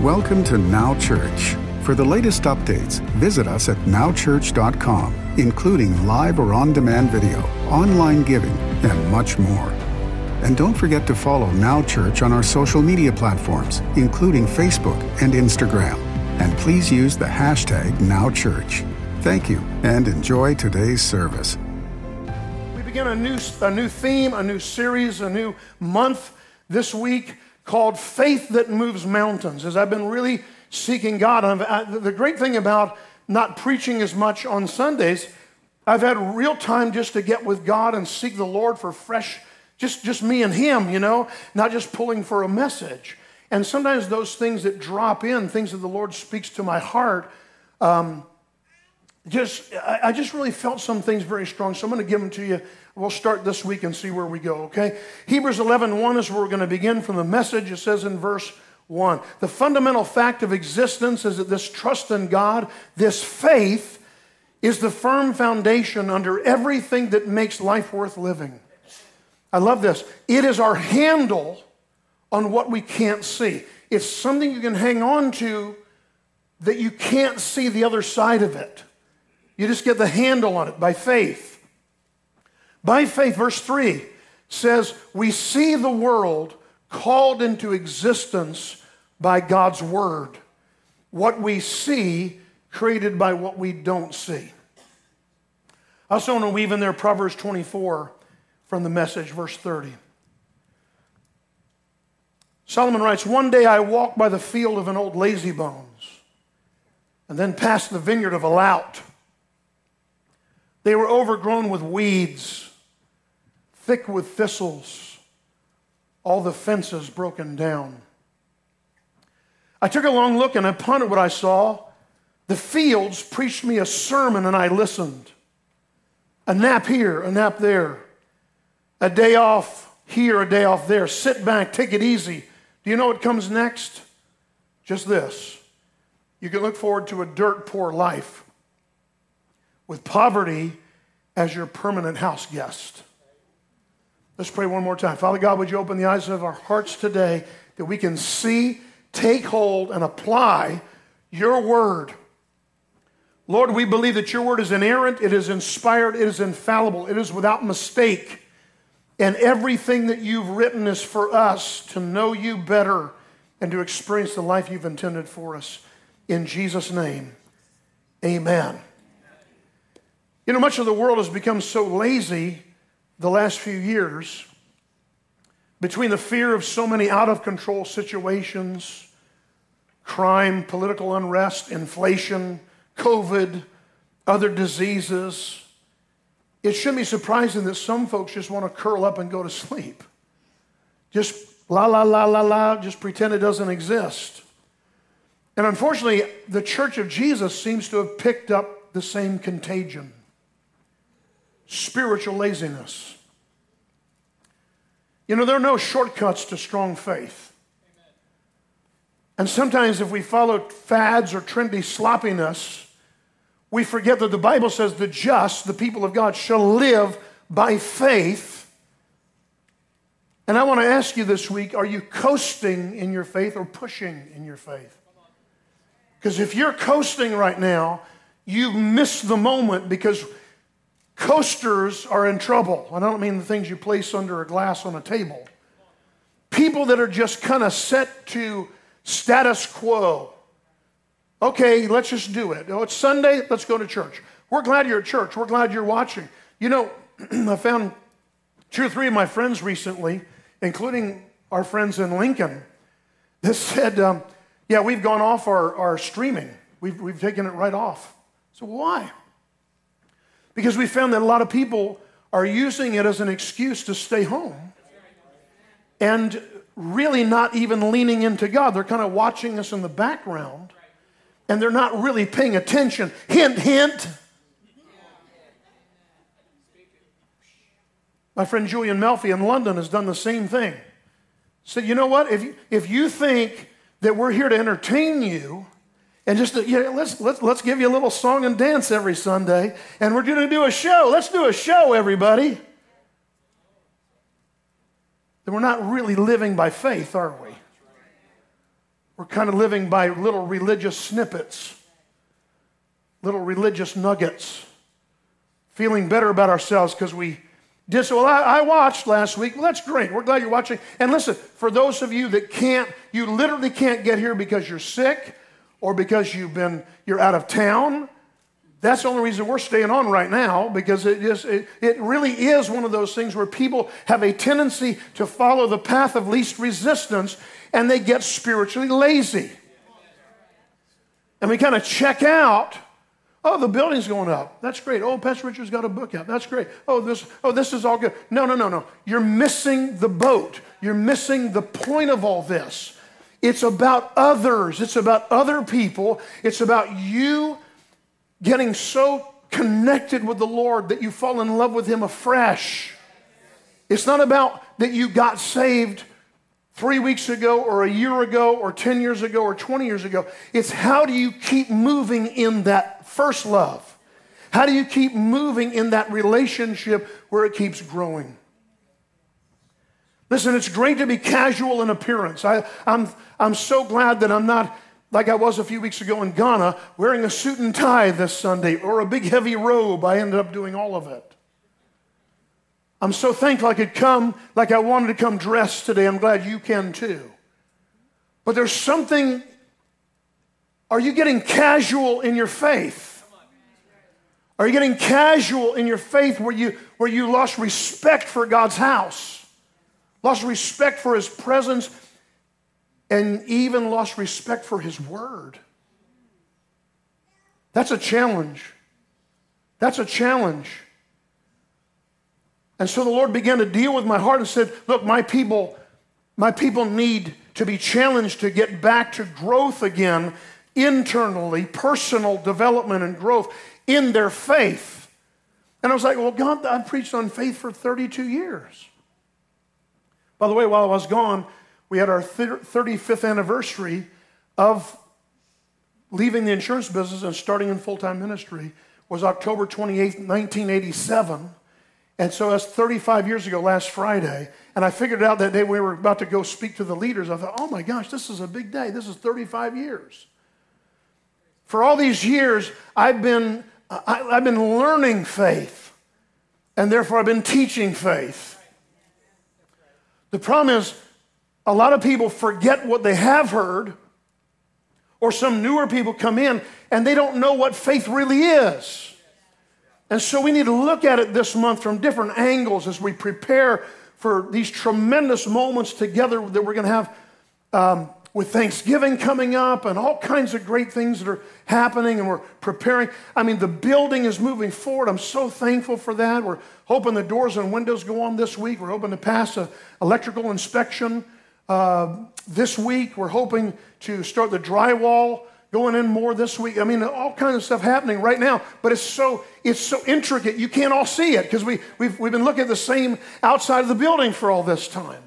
Welcome to Now Church. For the latest updates, visit us at nowchurch.com, including live or on demand video, online giving, and much more. And don't forget to follow Now Church on our social media platforms, including Facebook and Instagram. And please use the hashtag NowChurch. Thank you and enjoy today's service. We begin a new, a new theme, a new series, a new month this week called Faith That Moves Mountains. As I've been really seeking God, I, the great thing about not preaching as much on Sundays, I've had real time just to get with God and seek the Lord for fresh, just, just me and Him, you know, not just pulling for a message. And sometimes those things that drop in, things that the Lord speaks to my heart, um, just I, I just really felt some things very strong. So I'm going to give them to you. We'll start this week and see where we go, okay? Hebrews 11, 1 is where we're going to begin from the message. It says in verse 1 The fundamental fact of existence is that this trust in God, this faith, is the firm foundation under everything that makes life worth living. I love this. It is our handle on what we can't see. It's something you can hang on to that you can't see the other side of it. You just get the handle on it by faith. By faith, verse 3 says, We see the world called into existence by God's word. What we see created by what we don't see. I also want to weave in there Proverbs 24 from the message, verse 30. Solomon writes, One day I walked by the field of an old lazybones and then passed the vineyard of a lout. They were overgrown with weeds, thick with thistles, all the fences broken down. I took a long look and I pondered what I saw. The fields preached me a sermon and I listened. A nap here, a nap there, a day off here, a day off there. Sit back, take it easy. Do you know what comes next? Just this. You can look forward to a dirt poor life with poverty as your permanent house guest. Let's pray one more time. Father God, would you open the eyes of our hearts today that we can see, take hold, and apply your word. Lord, we believe that your word is inerrant, it is inspired, it is infallible, it is without mistake. And everything that you've written is for us to know you better and to experience the life you've intended for us. In Jesus' name, amen. You know, much of the world has become so lazy the last few years between the fear of so many out of control situations, crime, political unrest, inflation, COVID, other diseases. It shouldn't be surprising that some folks just want to curl up and go to sleep. Just la, la, la, la, la, just pretend it doesn't exist. And unfortunately, the church of Jesus seems to have picked up the same contagion spiritual laziness. You know, there are no shortcuts to strong faith. And sometimes, if we follow fads or trendy sloppiness, we forget that the Bible says the just, the people of God, shall live by faith. And I want to ask you this week are you coasting in your faith or pushing in your faith? Because if you're coasting right now, you've missed the moment because Coasters are in trouble. I don't mean the things you place under a glass on a table. People that are just kind of set to status quo. Okay, let's just do it. Oh, it's Sunday, let's go to church. We're glad you're at church. We're glad you're watching. You know, I found two or three of my friends recently, including our friends in Lincoln, that said, um, Yeah, we've gone off our, our streaming. We've, we've taken it right off. So, why? Because we found that a lot of people are using it as an excuse to stay home and really not even leaning into God. They're kind of watching us in the background and they're not really paying attention. Hint, hint. My friend Julian Melfi in London has done the same thing. Said, you know what? If you, if you think that we're here to entertain you, and just let's, let's, let's give you a little song and dance every Sunday. And we're going to do a show. Let's do a show, everybody. Then we're not really living by faith, are we? we're kind of living by little religious snippets, little religious nuggets, feeling better about ourselves because we did so. Well, I, I, watched last week. Well, that's great. We're glad you're watching. And listen, for those of you that can't, you literally can't get here because you're sick or because you've been, you're out of town that's the only reason we're staying on right now because it, just, it, it really is one of those things where people have a tendency to follow the path of least resistance and they get spiritually lazy. And we kind of check out. Oh, the building's going up. That's great. Oh, Pastor Richard's got a book out. That's great. Oh, this, oh, this is all good. No, no, no, no. You're missing the boat. You're missing the point of all this. It's about others. It's about other people. It's about you getting so connected with the Lord that you fall in love with Him afresh. It's not about that you got saved three weeks ago or a year ago or 10 years ago or 20 years ago. It's how do you keep moving in that first love? How do you keep moving in that relationship where it keeps growing? Listen, it's great to be casual in appearance. I, I'm, I'm so glad that I'm not like I was a few weeks ago in Ghana, wearing a suit and tie this Sunday or a big heavy robe. I ended up doing all of it. I'm so thankful I could come like I wanted to come dressed today. I'm glad you can too. But there's something, are you getting casual in your faith? Are you getting casual in your faith where you, where you lost respect for God's house, lost respect for His presence, and even lost respect for his word. That's a challenge. That's a challenge. And so the Lord began to deal with my heart and said, Look, my people, my people need to be challenged to get back to growth again internally, personal development and growth in their faith. And I was like, Well, God, I've preached on faith for 32 years. By the way, while I was gone, we had our 35th anniversary of leaving the insurance business and starting in full-time ministry was October 28, 1987. And so that's 35 years ago last Friday. And I figured out that day we were about to go speak to the leaders. I thought, oh my gosh, this is a big day. This is 35 years. For all these years, I've been, I, I've been learning faith. And therefore, I've been teaching faith. The problem is, a lot of people forget what they have heard, or some newer people come in and they don't know what faith really is. And so we need to look at it this month from different angles as we prepare for these tremendous moments together that we're going to have um, with Thanksgiving coming up and all kinds of great things that are happening and we're preparing. I mean, the building is moving forward. I'm so thankful for that. We're hoping the doors and windows go on this week. We're hoping to pass an electrical inspection uh, this week, we're hoping to start the drywall going in more this week. I mean, all kinds of stuff happening right now, but it's so it's so intricate you can't all see it because we we've we've been looking at the same outside of the building for all this time.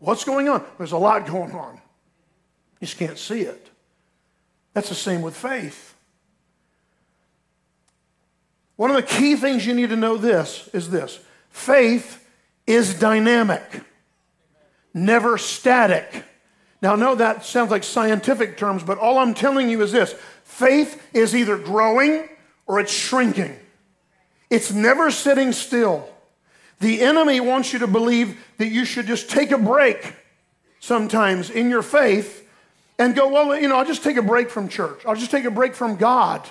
What's going on? There's a lot going on. You just can't see it. That's the same with faith. One of the key things you need to know this is this. Faith is dynamic never static. Now, I know that sounds like scientific terms, but all I'm telling you is this faith is either growing or it's shrinking, it's never sitting still. The enemy wants you to believe that you should just take a break sometimes in your faith and go, well, you know, I'll just take a break from church. I'll just take a break from God.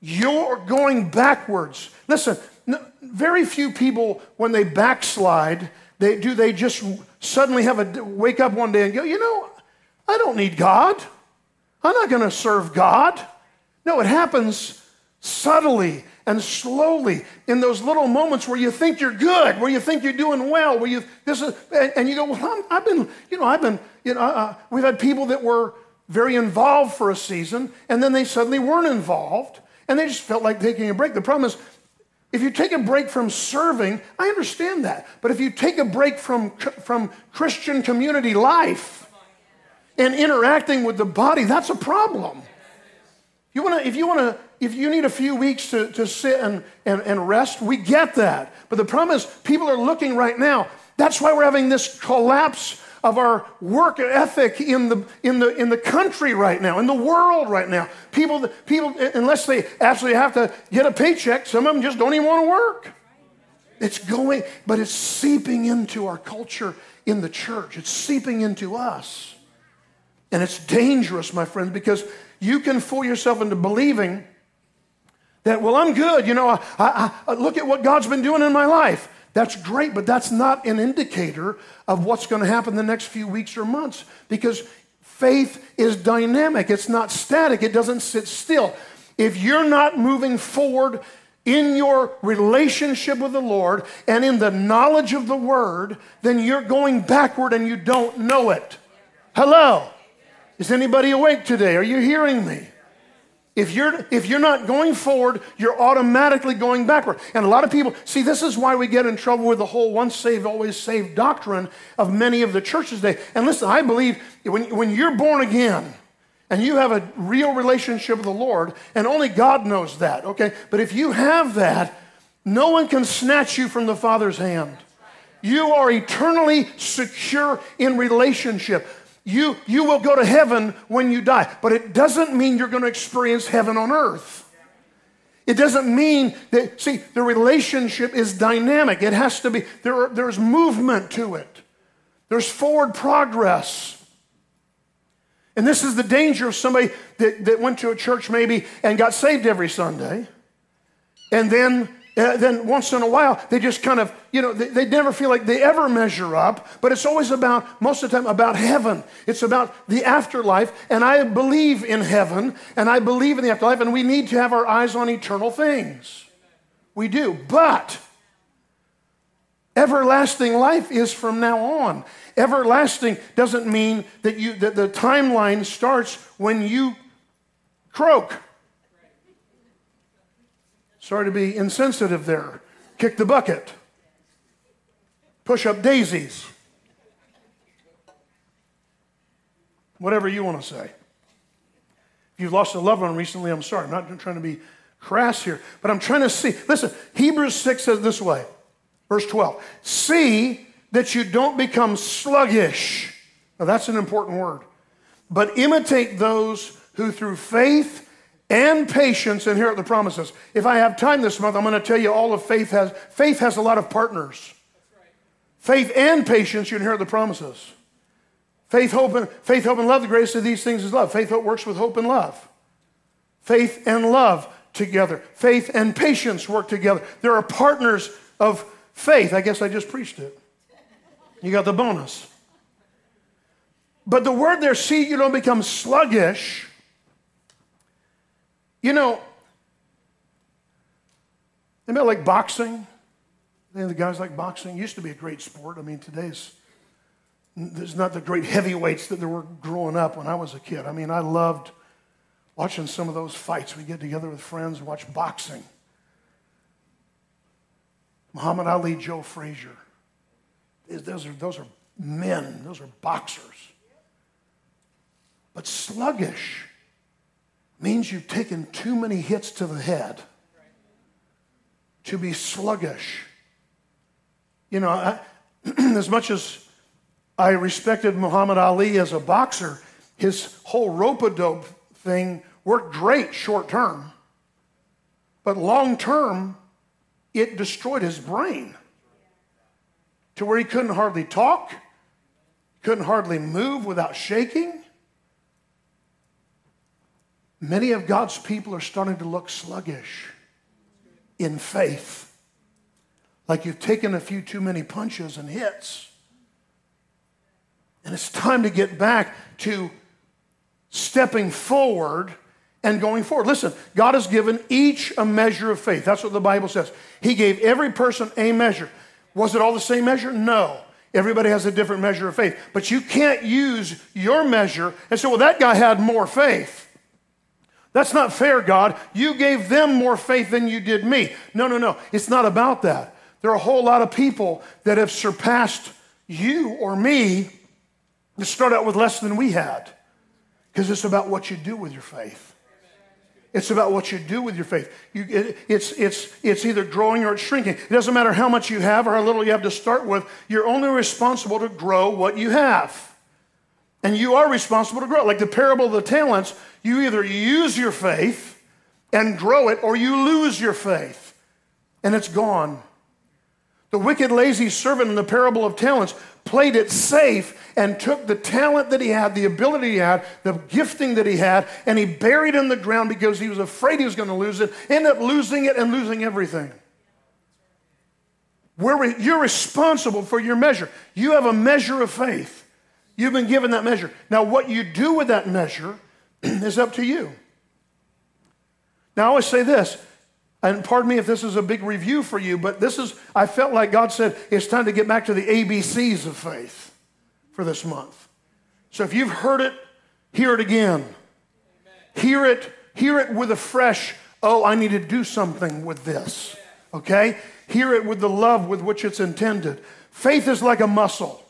You're going backwards. Listen, very few people, when they backslide, they, do they just suddenly have a wake up one day and go, you know, I don't need God. I'm not going to serve God. No, it happens subtly and slowly in those little moments where you think you're good, where you think you're doing well, where you this is, and you go, well, i have been, you know, I've been, you know, uh, we've had people that were very involved for a season, and then they suddenly weren't involved, and they just felt like taking a break. The problem is if you take a break from serving, I understand that. But if you take a break from, from Christian community life and interacting with the body, that's a problem. You wanna, if you want to, if you need a few weeks to, to sit and, and, and rest, we get that. But the problem is, people are looking right now. That's why we're having this collapse of our work ethic in the, in the, in the country right now, in the world right now. People, people, unless they actually have to get a paycheck, some of them just don't even want to work. It's going, but it's seeping into our culture in the church. It's seeping into us. And it's dangerous, my friends, because you can fool yourself into believing that, well, I'm good. You know, I, I, I, look at what God's been doing in my life. That's great, but that's not an indicator of what's going to happen the next few weeks or months because faith is dynamic. It's not static, it doesn't sit still. If you're not moving forward in your relationship with the Lord and in the knowledge of the Word, then you're going backward and you don't know it. Hello? Is anybody awake today? Are you hearing me? If you're, if you're not going forward, you're automatically going backward. And a lot of people, see, this is why we get in trouble with the whole once saved, always saved doctrine of many of the churches today. And listen, I believe when, when you're born again and you have a real relationship with the Lord, and only God knows that, okay? But if you have that, no one can snatch you from the Father's hand. You are eternally secure in relationship. You, you will go to heaven when you die, but it doesn't mean you're going to experience heaven on earth. It doesn't mean that, see, the relationship is dynamic. It has to be, there, there's movement to it, there's forward progress. And this is the danger of somebody that, that went to a church maybe and got saved every Sunday, and then uh, then once in a while, they just kind of, you know, they, they, never feel like they ever measure up, but it's always about, most of the time, about heaven. It's about the afterlife, and I believe in heaven, and I believe in the afterlife, and we need to have our eyes on eternal things. We do. But everlasting life is from now on. Everlasting doesn't mean that, you, that the timeline starts when you croak. Sorry to be insensitive there. Kick the bucket. Push up daisies. Whatever you want to say. If you've lost a loved one recently, I'm sorry. I'm not trying to be crass here, but I'm trying to see. Listen, Hebrews 6 says this way, verse 12 See that you don't become sluggish. Now, that's an important word. But imitate those who through faith and patience inherit the promises. If I have time this month, I'm going to tell you all of faith has. Faith has a lot of partners. Faith and patience, you inherit the promises. Faith, hope, and, faith, hope, and love. The greatest of these things is love. Faith, works with hope and love. Faith and love together. Faith and patience work together. There are partners of faith. I guess I just preached it. You got the bonus. But the word there, see, you don't become sluggish you know, anybody like boxing? The guys like boxing? Used to be a great sport. I mean, today's there's not the great heavyweights that there were growing up when I was a kid. I mean, I loved watching some of those fights. We get together with friends, watch boxing. Muhammad Ali, Joe Frazier. Those are, those are men, those are boxers. But sluggish means you've taken too many hits to the head to be sluggish. You know, I, as much as I respected Muhammad Ali as a boxer, his whole rope a dope thing worked great short term. But long term, it destroyed his brain to where he couldn't hardly talk, couldn't hardly move without shaking. Many of God's people are starting to look sluggish in faith, like you've taken a few too many punches and hits. And it's time to get back to stepping forward and going forward. Listen, God has given each a measure of faith. That's what the Bible says. He gave every person a measure. Was it all the same measure? No. Everybody has a different measure of faith. But you can't use your measure and say, well, that guy had more faith. That's not fair, God. You gave them more faith than you did me. No, no, no. It's not about that. There are a whole lot of people that have surpassed you or me that start out with less than we had because it's about what you do with your faith. It's about what you do with your faith. You, it, it's, it's, it's either growing or it's shrinking. It doesn't matter how much you have or how little you have to start with. You're only responsible to grow what you have. And you are responsible to grow. Like the parable of the talents, you either use your faith and grow it or you lose your faith and it's gone. The wicked, lazy servant in the parable of talents played it safe and took the talent that he had, the ability he had, the gifting that he had, and he buried it in the ground because he was afraid he was going to lose it, ended up losing it and losing everything. We're, you're responsible for your measure. You have a measure of faith. You've been given that measure. Now, what you do with that measure is up to you. Now, I always say this, and pardon me if this is a big review for you, but this is, I felt like God said, it's time to get back to the ABCs of faith for this month. So if you've heard it, hear it again. Amen. Hear it, hear it with a fresh, oh, I need to do something with this. Okay? Hear it with the love with which it's intended. Faith is like a muscle.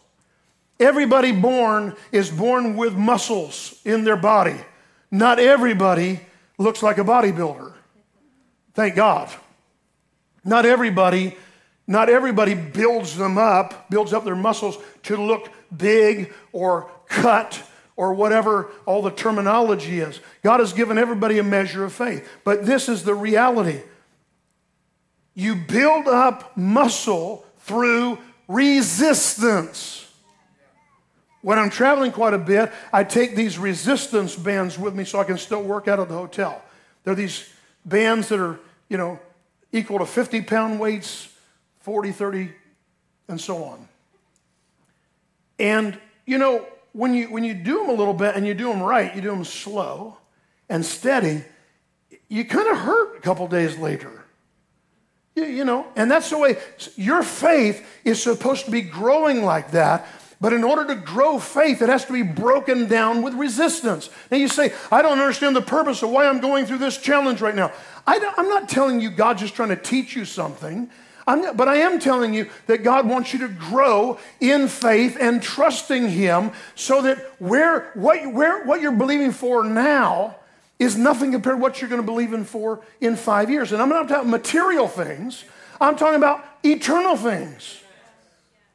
Everybody born is born with muscles in their body. Not everybody looks like a bodybuilder. Thank God. Not everybody, not everybody builds them up, builds up their muscles to look big or cut or whatever all the terminology is. God has given everybody a measure of faith. But this is the reality. You build up muscle through resistance. When I'm traveling quite a bit, I take these resistance bands with me so I can still work out of the hotel. They're these bands that are, you know, equal to 50 pound weights, 40, 30, and so on. And, you know, when you, when you do them a little bit and you do them right, you do them slow and steady, you kind of hurt a couple days later. You, you know, and that's the way your faith is supposed to be growing like that. But in order to grow faith, it has to be broken down with resistance. Now you say, I don't understand the purpose of why I'm going through this challenge right now. I am not telling you God's just trying to teach you something. Not, but I am telling you that God wants you to grow in faith and trusting Him so that where, what, where, what you're believing for now is nothing compared to what you're going to believe in for in five years. And I'm not talking about material things, I'm talking about eternal things.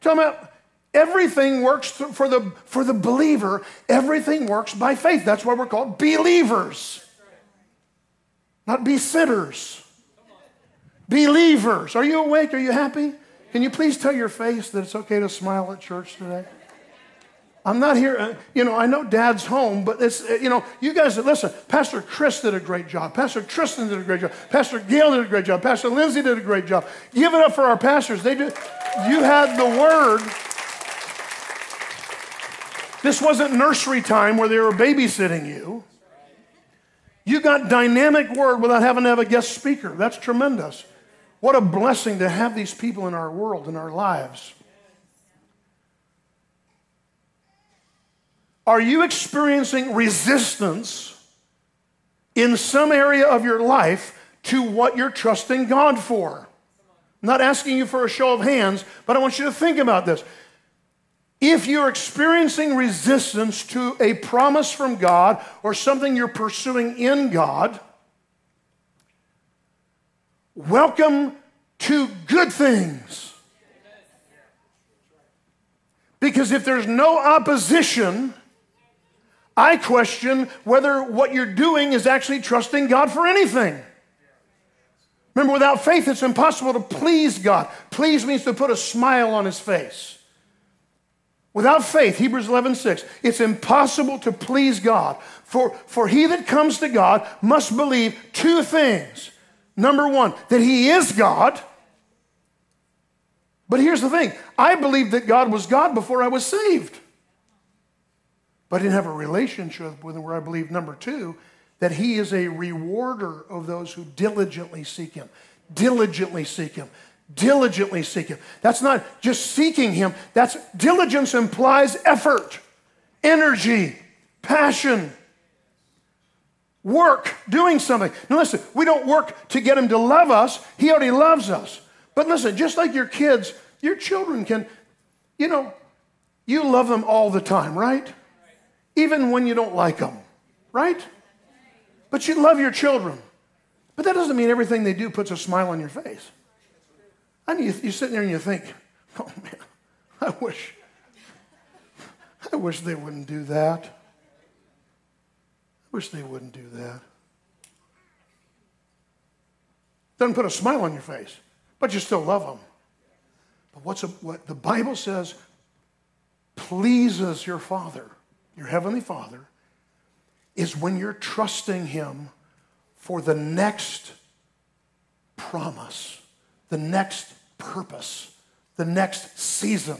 I'm talking about everything works for the, for the believer, everything works by faith. That's why we're called believers, not be sitters. Believers. Are you awake? Are you happy? Can you please tell your face that it's okay to smile at church today? I'm not here, uh, you know, I know dad's home, but it's, uh, you know, you guys, listen, Pastor Chris did a great job. Pastor Tristan did a great job. Pastor Gail did a great job. Pastor Lindsay did a great job. Give it up for our pastors. They did, you had the word. This wasn't nursery time where they were babysitting you. You got dynamic word without having to have a guest speaker. That's tremendous. What a blessing to have these people in our world, in our lives. Are you experiencing resistance in some area of your life to what you're trusting God for? I'm not asking you for a show of hands, but I want you to think about this. If you're experiencing resistance to a promise from God or something you're pursuing in God, Welcome to good things. Because if there's no opposition, I question whether what you're doing is actually trusting God for anything. Remember, without faith, it's impossible to please God. Please means to put a smile on his face. Without faith, Hebrews 11, 6, it's impossible to please God. For, for he that comes to God must believe two things Number one, that He is God. But here's the thing I believed that God was God before I was saved. But I didn't have a relationship with Him where I believed, number two, that He is a rewarder of those who diligently seek Him. Diligently seek Him. Diligently seek Him. That's not just seeking Him, that's diligence implies effort, energy, passion work doing something. Now, listen, we don't work to get him to love us, he already loves us. But listen, just like your kids, your children can, you know, you love them all the time, right? Even when you don't like them, right? But you love your children. But that doesn't mean everything they do puts a smile on your face. Mean, you, you sit there and you think, oh man, I wish, I wish they wouldn't do that. I wish they wouldn't do that. Doesn't put a smile on your face, but you still love them. But what's a, what the Bible says pleases your Father, your Heavenly Father, is when you're trusting Him for the next promise, the next purpose, the next season,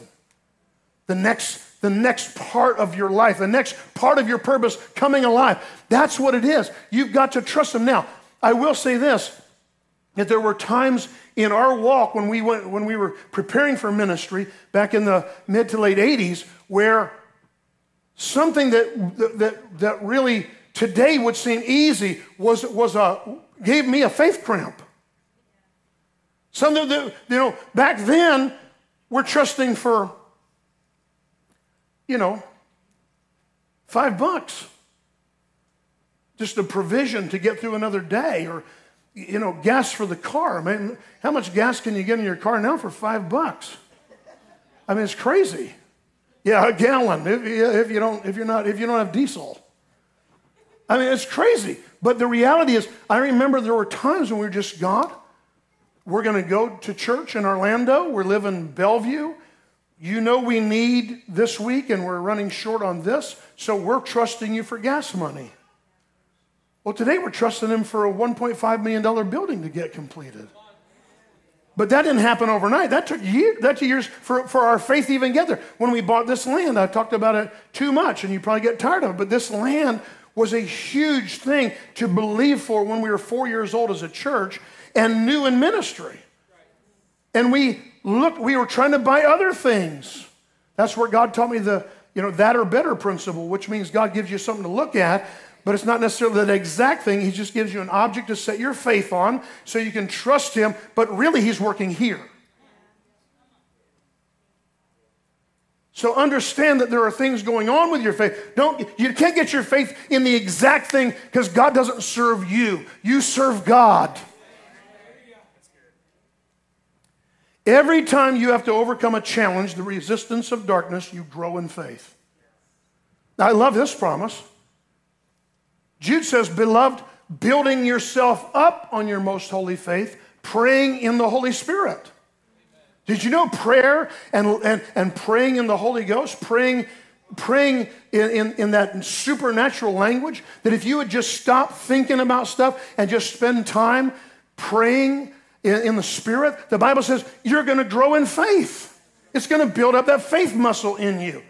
the next, the next part of your life, the next part of your purpose coming alive. That's what it is. You've got to trust Him. Now, I will say this that there were times in our walk when we went when we were preparing for ministry back in the mid to late 80s where something that that that really today would seem easy was was a gave me a faith cramp something that you know back then we're trusting for you know five bucks just a provision to get through another day or you know, gas for the car. I mean, how much gas can you get in your car now for five bucks? I mean, it's crazy. Yeah, a gallon if, if you don't if you're not if you don't have diesel. I mean, it's crazy. But the reality is, I remember there were times when we were just God. We're going to go to church in Orlando. We're living in Bellevue. You know we need this week, and we're running short on this, so we're trusting you for gas money. Well, today we're trusting him for a $1.5 million building to get completed. But that didn't happen overnight. That took years, that took years for, for our faith to even get there. When we bought this land, I talked about it too much, and you probably get tired of it, but this land was a huge thing to believe for when we were four years old as a church and new in ministry. And we looked, we were trying to buy other things. That's where God taught me the, you know, that or better principle, which means God gives you something to look at but it's not necessarily that exact thing. He just gives you an object to set your faith on so you can trust Him, but really He's working here. So understand that there are things going on with your faith. Don't you can't get your faith in the exact thing because God doesn't serve you. You serve God. Every time you have to overcome a challenge, the resistance of darkness, you grow in faith. Now, I love this promise. Jude says, Beloved, building yourself up on your most holy faith, praying in the Holy Spirit. Did you know prayer and, and, and praying in the Holy Ghost, praying, praying in, in, in that supernatural language, that if you would just stop thinking about stuff and just spend time praying in, in the Spirit, the Bible says you're going to grow in faith. It's going to build up that faith muscle in you.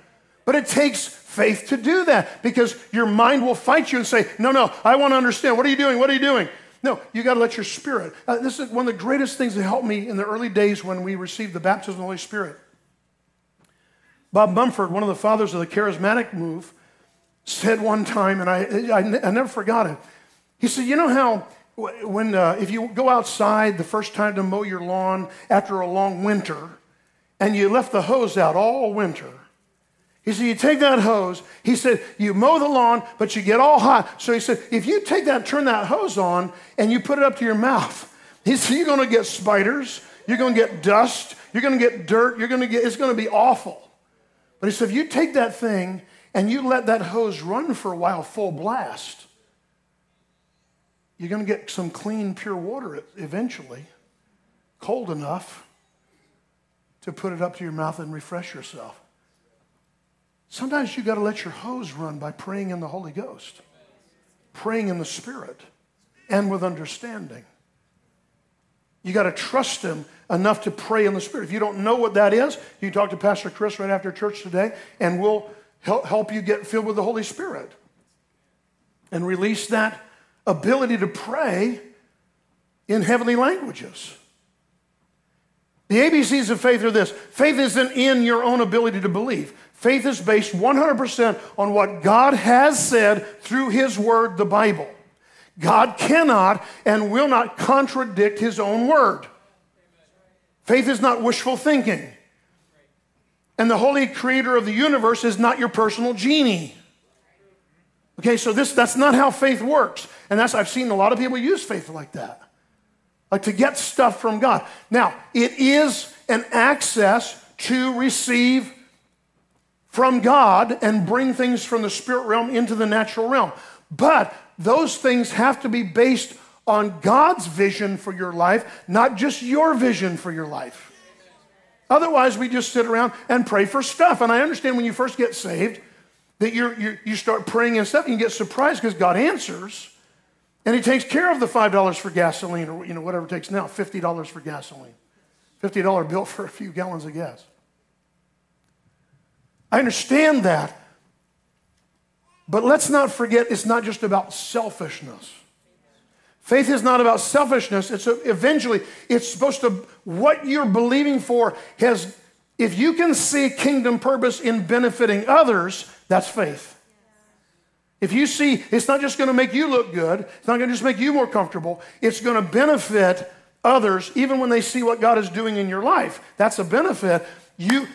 But it takes faith to do that because your mind will fight you and say, No, no, I want to understand. What are you doing? What are you doing? No, you got to let your spirit. Uh, this is one of the greatest things that helped me in the early days when we received the baptism of the Holy Spirit. Bob Mumford, one of the fathers of the charismatic move, said one time, and I, I, I never forgot it. He said, You know how when uh, if you go outside the first time to mow your lawn after a long winter and you left the hose out all winter he said, You take that hose. He said, You mow the lawn, but you get all hot. So he said, If you take that, turn that hose on, and you put it up to your mouth, he said, You're going to get spiders. You're going to get dust. You're going to get dirt. You're going to get, it's going to be awful. But he said, If you take that thing and you let that hose run for a while full blast, you're going to get some clean, pure water eventually, cold enough to put it up to your mouth and refresh yourself. Sometimes you got to let your hose run by praying in the Holy Ghost, praying in the Spirit, and with understanding. You got to trust Him enough to pray in the Spirit. If you don't know what that is, you talk to Pastor Chris right after church today, and we'll help you get filled with the Holy Spirit and release that ability to pray in heavenly languages. The ABCs of faith are this faith isn't in your own ability to believe. Faith is based 100% on what God has said through His Word, the Bible. God cannot and will not contradict His own Word. Faith is not wishful thinking. And the Holy Creator of the universe is not your personal genie. Okay, so this, that's not how faith works. And that's, I've seen a lot of people use faith like that, like to get stuff from God. Now, it is an access to receive from God and bring things from the spirit realm into the natural realm. But those things have to be based on God's vision for your life, not just your vision for your life. Otherwise, we just sit around and pray for stuff. And I understand when you first get saved that you you start praying and stuff, and you get surprised because God answers. And he takes care of the $5 for gasoline or you know, whatever it takes now, $50 for gasoline. $50 bill for a few gallons of gas. I understand that. But let's not forget it's not just about selfishness. Faith is not about selfishness. It's a, eventually, it's supposed to, what you're believing for has, if you can see kingdom purpose in benefiting others, that's faith. If you see, it's not just going to make you look good, it's not going to just make you more comfortable, it's going to benefit others even when they see what God is doing in your life. That's a benefit. You,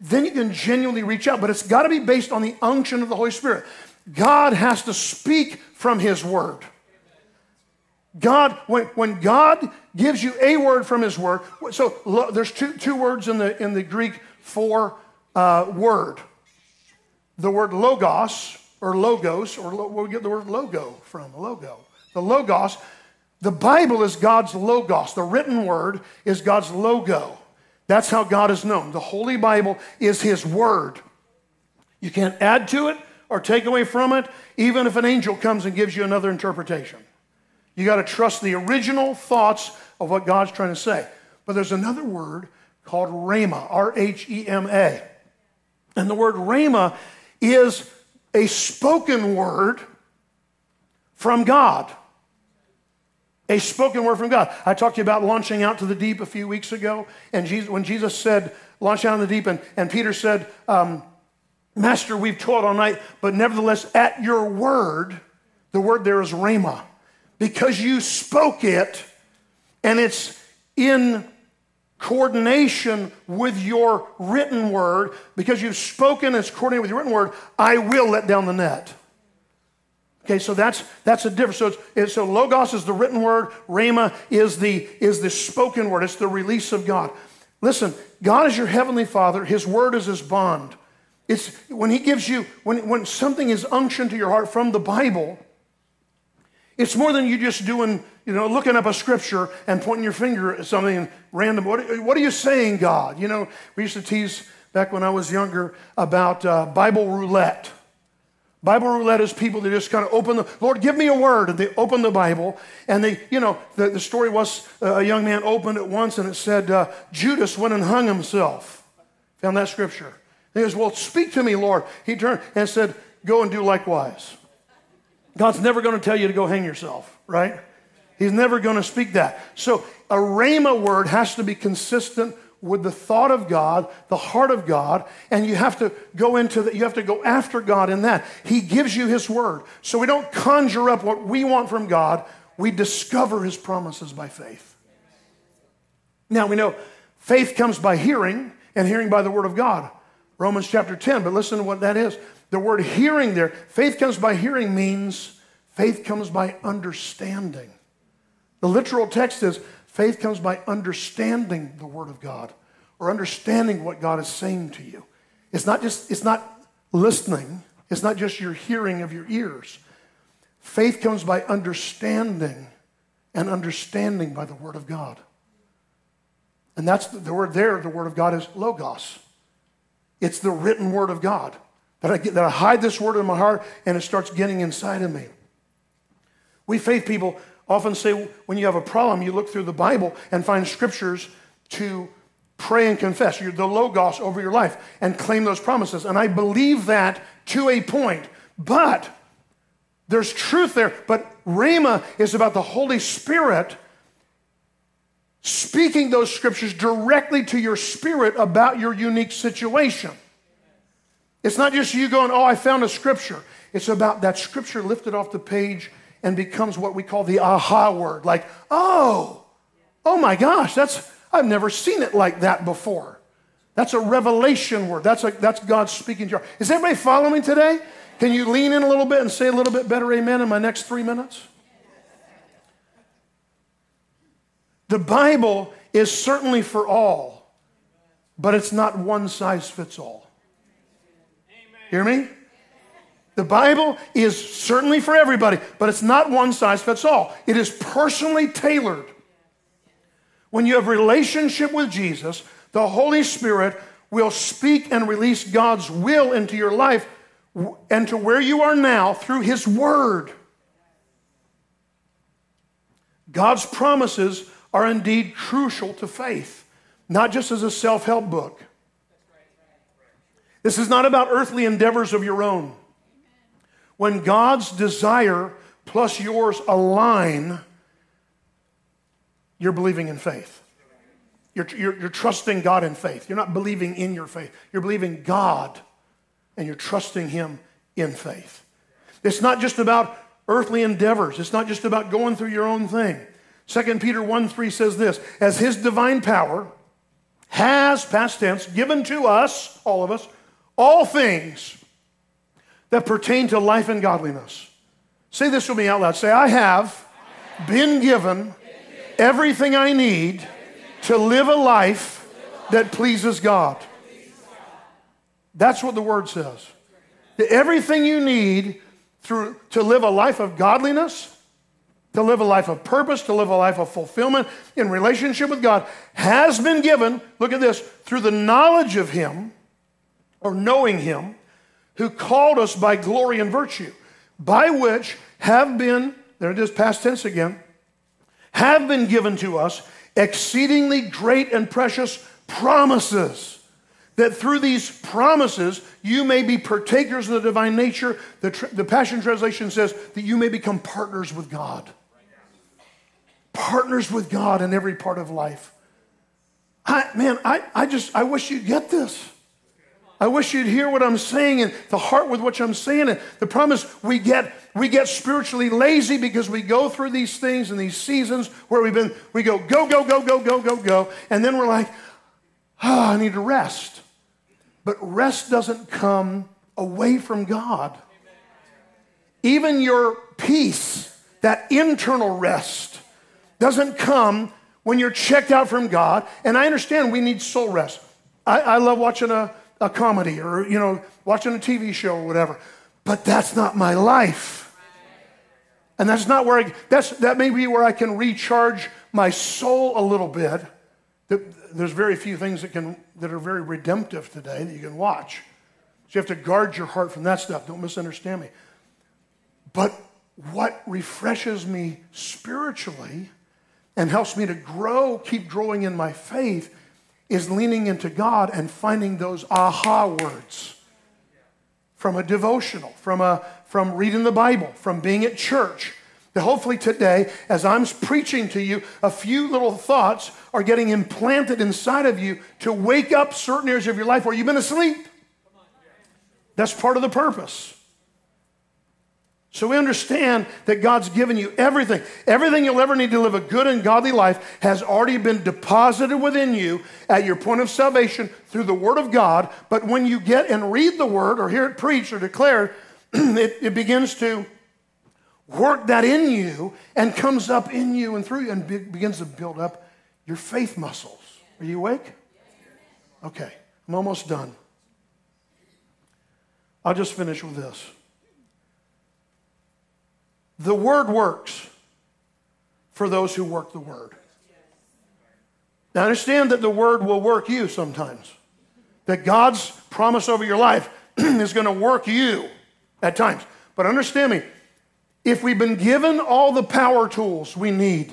then you can genuinely reach out, but it's got to be based on the unction of the Holy Spirit. God has to speak from His Word. God, when, when God gives you a word from His Word, so there's two, two words in the, in the Greek for uh, word. The word logos, or logos, or lo, where we get the word logo from, logo. The logos, the Bible is God's logos. The written word is God's logo. That's how God is known. The Holy Bible is His word. You can't add to it or take away from it, even if an angel comes and gives you another interpretation. You got to trust the original thoughts of what God's trying to say. But there's another word called rhema, R H E M A. And the word rhema is a spoken word from God. A spoken word from God. I talked to you about launching out to the deep a few weeks ago. And Jesus, when Jesus said, launch out in the deep, and, and Peter said, um, Master, we've toiled all night, but nevertheless, at your word, the word there is rhema because you spoke it and it's in coordination with your written word, because you've spoken it's coordinated with your written word, I will let down the net. Okay, so that's that's a difference. So, it's, it's, so logos is the written word, rhema is the is the spoken word. It's the release of God. Listen, God is your heavenly Father. His word is His bond. It's when He gives you when when something is unctioned to your heart from the Bible. It's more than you just doing, you know, looking up a scripture and pointing your finger at something random. What, what are you saying, God? You know, we used to tease back when I was younger about uh, Bible roulette. Bible roulette is people that just kind of open the, Lord, give me a word. And they open the Bible. And they, you know, the, the story was uh, a young man opened it once and it said, uh, Judas went and hung himself. Found that scripture. He goes, Well, speak to me, Lord. He turned and said, Go and do likewise. God's never going to tell you to go hang yourself, right? He's never going to speak that. So a rhema word has to be consistent with the thought of God, the heart of God, and you have to go into that, you have to go after God in that. He gives you his word. So we don't conjure up what we want from God, we discover his promises by faith. Now we know faith comes by hearing, and hearing by the word of God. Romans chapter 10, but listen to what that is. The word hearing there, faith comes by hearing means faith comes by understanding. The literal text is faith comes by understanding the word of God or understanding what God is saying to you. It's not just, it's not listening, it's not just your hearing of your ears. Faith comes by understanding and understanding by the word of God. And that's the, the word there, the word of God is logos. It's the written word of God. That I, get, that I hide this word in my heart and it starts getting inside of me. We faith people often say when you have a problem, you look through the Bible and find scriptures to pray and confess the Logos over your life and claim those promises. And I believe that to a point. But there's truth there. But Rhema is about the Holy Spirit speaking those scriptures directly to your spirit about your unique situation. It's not just you going, oh, I found a scripture. It's about that scripture lifted off the page and becomes what we call the aha word like, oh, oh my gosh, that's, I've never seen it like that before. That's a revelation word. That's, like that's God speaking to you. Is everybody following today? Can you lean in a little bit and say a little bit better amen in my next three minutes? The Bible is certainly for all, but it's not one size fits all. Amen. Hear me? The Bible is certainly for everybody, but it's not one size fits all. It is personally tailored. When you have relationship with Jesus, the Holy Spirit will speak and release God's will into your life and to where you are now through His Word. God's promises are indeed crucial to faith, not just as a self help book. This is not about earthly endeavors of your own. When God's desire plus yours align, you're believing in faith. You're, you're, you're, trusting God in faith. You're not believing in your faith. You're believing God and you're trusting Him in faith. It's not just about earthly endeavors, it's not just about going through your own thing. 2 Peter 1 3 says this As His divine power has, past tense, given to us, all of us, all things that pertain to life and godliness. Say this with me out loud. Say, I have been given everything I need to live a life that pleases God. That's what the word says. That Everything you need through, to live a life of godliness, to live a life of purpose, to live a life of fulfillment in relationship with God has been given, look at this, through the knowledge of Him or knowing Him who called us by glory and virtue, by which have been, there it is, past tense again, have been given to us exceedingly great and precious promises. That through these promises you may be partakers of the divine nature. The, the Passion Translation says that you may become partners with God. Partners with God in every part of life. I, man, I, I just, I wish you'd get this. I wish you'd hear what I'm saying and the heart with which I'm saying it. The problem is we get we get spiritually lazy because we go through these things and these seasons where we've been we go go go go go go go go and then we're like, oh, I need to rest. But rest doesn't come away from God. Even your peace, that internal rest, doesn't come when you're checked out from God. And I understand we need soul rest. I, I love watching a a comedy or, you know, watching a TV show or whatever. But that's not my life. And that's not where I, that's, that may be where I can recharge my soul a little bit. There's very few things that, can, that are very redemptive today that you can watch. So you have to guard your heart from that stuff. Don't misunderstand me. But what refreshes me spiritually and helps me to grow, keep growing in my faith, is leaning into God and finding those aha words from a devotional, from, a, from reading the Bible, from being at church. That hopefully today, as I'm preaching to you, a few little thoughts are getting implanted inside of you to wake up certain areas of your life where you've been asleep. That's part of the purpose. So we understand that God's given you everything. Everything you'll ever need to live a good and godly life has already been deposited within you at your point of salvation through the Word of God. But when you get and read the Word or hear it preached or declared, it, it begins to work that in you and comes up in you and through you and be, begins to build up your faith muscles. Are you awake? Okay, I'm almost done. I'll just finish with this. The word works for those who work the word. Now, understand that the word will work you sometimes. That God's promise over your life is going to work you at times. But understand me, if we've been given all the power tools we need,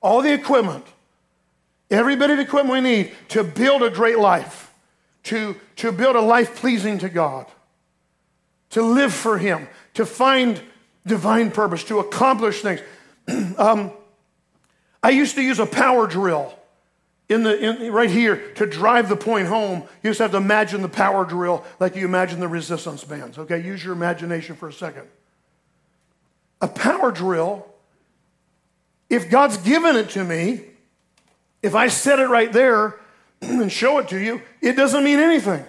all the equipment, every bit of equipment we need to build a great life, to, to build a life pleasing to God, to live for Him, to find divine purpose, to accomplish things. um, I used to use a power drill in the, in, right here to drive the point home. You just have to imagine the power drill like you imagine the resistance bands. Okay, use your imagination for a second. A power drill, if God's given it to me, if I set it right there and show it to you, it doesn't mean anything.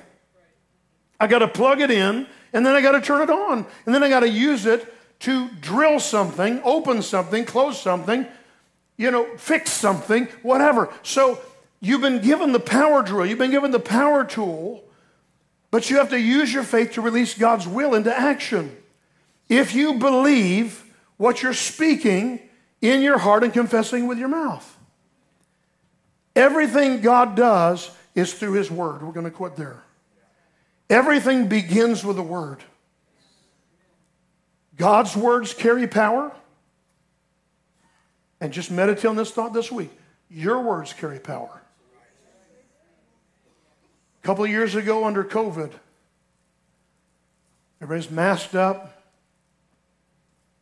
I got to plug it in and then I got to turn it on and then I got to use it to drill something, open something, close something. you know, fix something, whatever. So you've been given the power drill, you've been given the power tool, but you have to use your faith to release God's will into action. If you believe what you're speaking in your heart and confessing with your mouth. Everything God does is through His Word. We're going to quit there. Everything begins with the Word. God's words carry power. And just meditate on this thought this week. Your words carry power. A couple of years ago under COVID, everybody's masked up,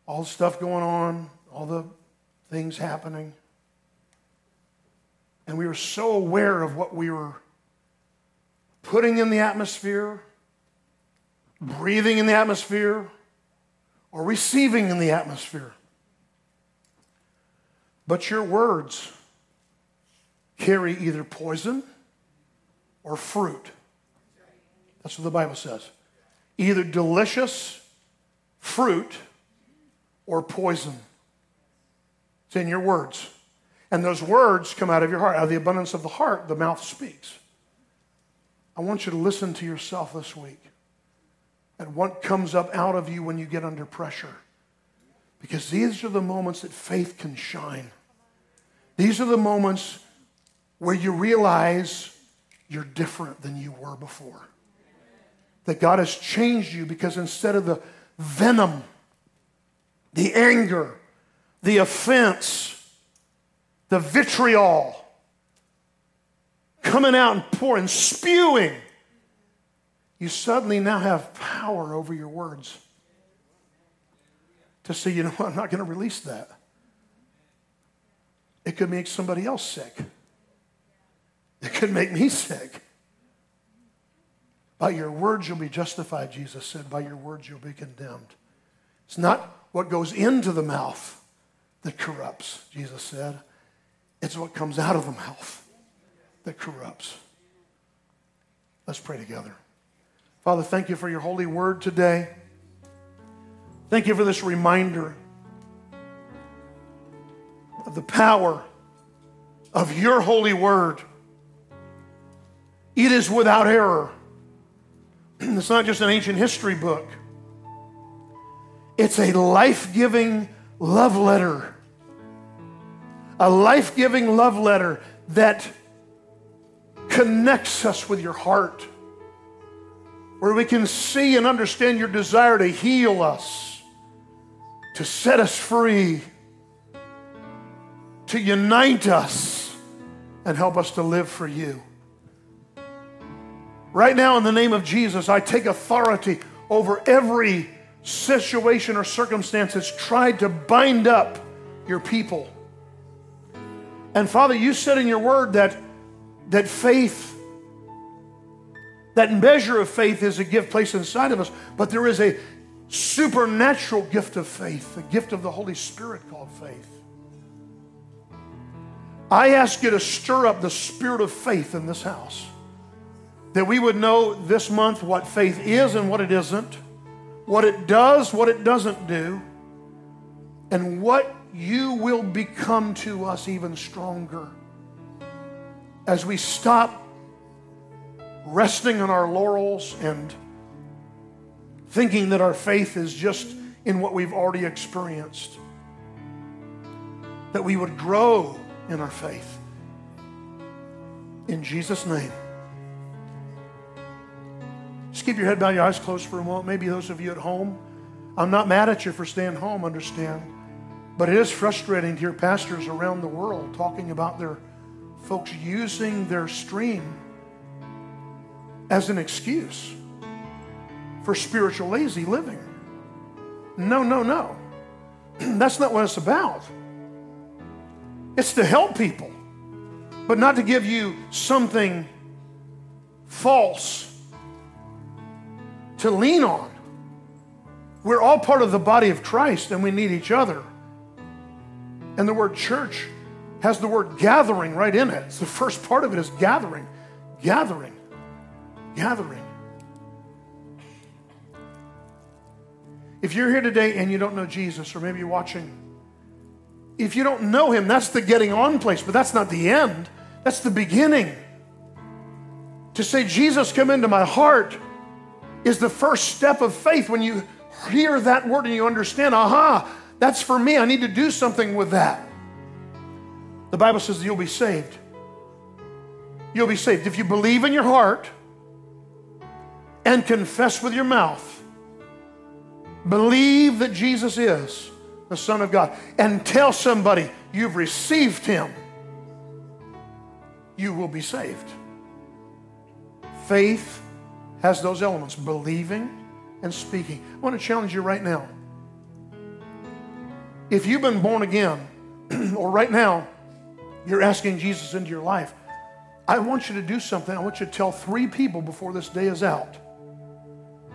all the stuff going on, all the things happening. And we were so aware of what we were putting in the atmosphere, breathing in the atmosphere, or receiving in the atmosphere. But your words carry either poison or fruit. That's what the Bible says. Either delicious fruit or poison. It's in your words. And those words come out of your heart. Out of the abundance of the heart, the mouth speaks. I want you to listen to yourself this week and what comes up out of you when you get under pressure. Because these are the moments that faith can shine. These are the moments where you realize you're different than you were before. That God has changed you because instead of the venom, the anger, the offense, the vitriol coming out and pouring, spewing, you suddenly now have power over your words to say, you know what, I'm not going to release that. It could make somebody else sick. It could make me sick. By your words you'll be justified, Jesus said. By your words you'll be condemned. It's not what goes into the mouth that corrupts, Jesus said. It's what comes out of the mouth that corrupts. Let's pray together. Father, thank you for your holy word today. Thank you for this reminder of the power of your holy word. It is without error. It's not just an ancient history book, it's a life giving love letter. A life giving love letter that connects us with your heart, where we can see and understand your desire to heal us, to set us free to unite us and help us to live for you. Right now, in the name of Jesus, I take authority over every situation or circumstance that's tried to bind up your people. And Father, you said in your word that, that faith, that measure of faith is a gift placed inside of us, but there is a supernatural gift of faith, a gift of the Holy Spirit called faith. I ask you to stir up the spirit of faith in this house. That we would know this month what faith is and what it isn't, what it does, what it doesn't do, and what you will become to us even stronger as we stop resting on our laurels and thinking that our faith is just in what we've already experienced. That we would grow in our faith. In Jesus' name. Just keep your head bowed, your eyes closed for a moment. Maybe those of you at home, I'm not mad at you for staying home, understand. But it is frustrating to hear pastors around the world talking about their folks using their stream as an excuse for spiritual lazy living. No, no, no. That's not what it's about. It's to help people, but not to give you something false to lean on. We're all part of the body of Christ and we need each other. And the word church has the word gathering right in it. It's the first part of it is gathering, gathering, gathering. If you're here today and you don't know Jesus, or maybe you're watching If you don't know Him, that's the getting on place, but that's not the end. That's the beginning. To say, Jesus, come into my heart, is the first step of faith when you hear that word and you understand, aha, that's for me. I need to do something with that. The Bible says you'll be saved. You'll be saved. If you believe in your heart and confess with your mouth, believe that Jesus is the Son of God, and tell somebody you've received Him, you will be saved. Faith has those elements believing and speaking. I want to challenge you right now. If you've been born again, or right now, you're asking Jesus into your life, I want you to do something. I want you to tell three people before this day is out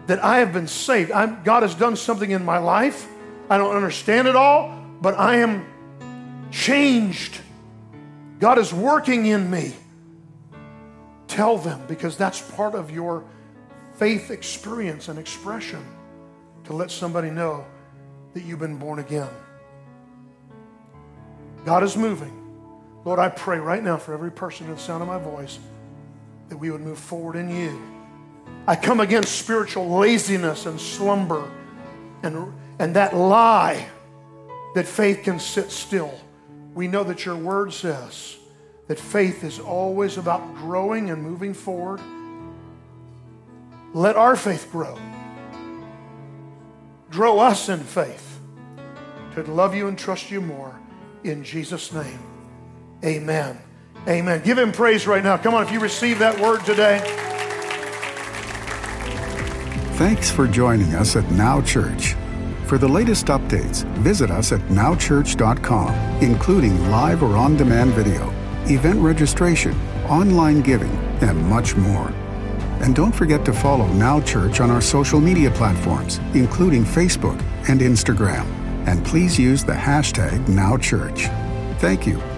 that I have been saved. I'm, God has done something in my life. I don't understand it all, but I am changed. God is working in me. Tell them because that's part of your faith experience and expression to let somebody know that you've been born again. God is moving. Lord, I pray right now for every person in the sound of my voice that we would move forward in you. I come against spiritual laziness and slumber and, and that lie that faith can sit still. We know that your word says that faith is always about growing and moving forward. Let our faith grow. Grow us in faith to love you and trust you more. In Jesus' name, amen. Amen. Give him praise right now. Come on, if you receive that word today. Thanks for joining us at Now Church. For the latest updates, visit us at nowchurch.com, including live or on demand video, event registration, online giving, and much more. And don't forget to follow Now Church on our social media platforms, including Facebook and Instagram. And please use the hashtag NowChurch. Thank you